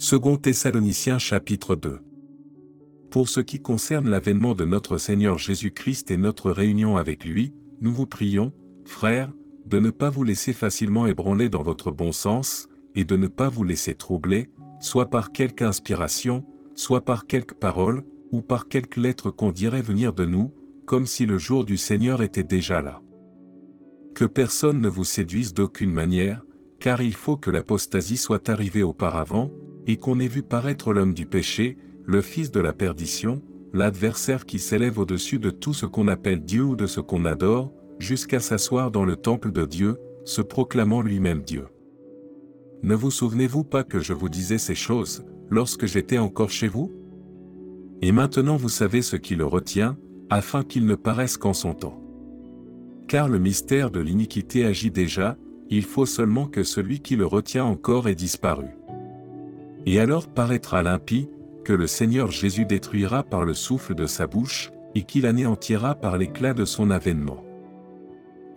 Second Thessaloniciens chapitre 2 Pour ce qui concerne l'avènement de notre Seigneur Jésus-Christ et notre réunion avec lui, nous vous prions, frères, de ne pas vous laisser facilement ébranler dans votre bon sens, et de ne pas vous laisser troubler, soit par quelque inspiration, soit par quelque parole, ou par quelque lettre qu'on dirait venir de nous, comme si le jour du Seigneur était déjà là. Que personne ne vous séduise d'aucune manière, car il faut que l'apostasie soit arrivée auparavant, et qu'on ait vu paraître l'homme du péché, le fils de la perdition, l'adversaire qui s'élève au-dessus de tout ce qu'on appelle Dieu ou de ce qu'on adore, jusqu'à s'asseoir dans le temple de Dieu, se proclamant lui-même Dieu. Ne vous souvenez-vous pas que je vous disais ces choses, lorsque j'étais encore chez vous? Et maintenant vous savez ce qui le retient, afin qu'il ne paraisse qu'en son temps. Car le mystère de l'iniquité agit déjà, il faut seulement que celui qui le retient encore ait disparu. Et alors paraîtra l'impie, que le Seigneur Jésus détruira par le souffle de sa bouche, et qu'il anéantira par l'éclat de son avènement.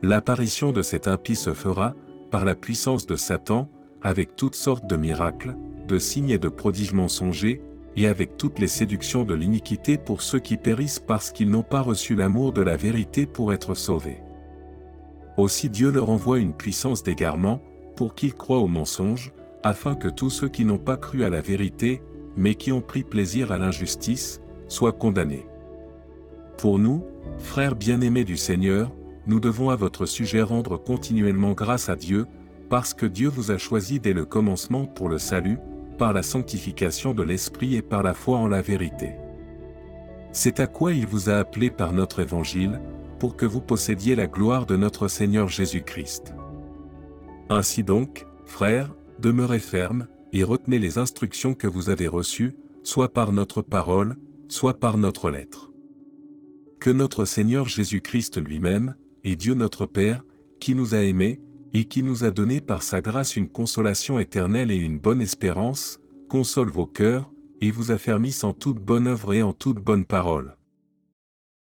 L'apparition de cet impie se fera, par la puissance de Satan, avec toutes sortes de miracles, de signes et de prodiges mensongers, et avec toutes les séductions de l'iniquité pour ceux qui périssent parce qu'ils n'ont pas reçu l'amour de la vérité pour être sauvés. Aussi Dieu leur envoie une puissance d'égarement, pour qu'ils croient au mensonge, afin que tous ceux qui n'ont pas cru à la vérité, mais qui ont pris plaisir à l'injustice, soient condamnés. Pour nous, frères bien-aimés du Seigneur, nous devons à votre sujet rendre continuellement grâce à Dieu, parce que Dieu vous a choisi dès le commencement pour le salut, par la sanctification de l'Esprit et par la foi en la vérité. C'est à quoi il vous a appelé par notre évangile, pour que vous possédiez la gloire de notre Seigneur Jésus-Christ. Ainsi donc, frères, demeurez fermes, et retenez les instructions que vous avez reçues, soit par notre parole, soit par notre lettre. Que notre Seigneur Jésus-Christ lui-même, et Dieu notre Père, qui nous a aimés, et qui nous a donné par sa grâce une consolation éternelle et une bonne espérance, console vos cœurs, et vous affermisse en toute bonne œuvre et en toute bonne parole.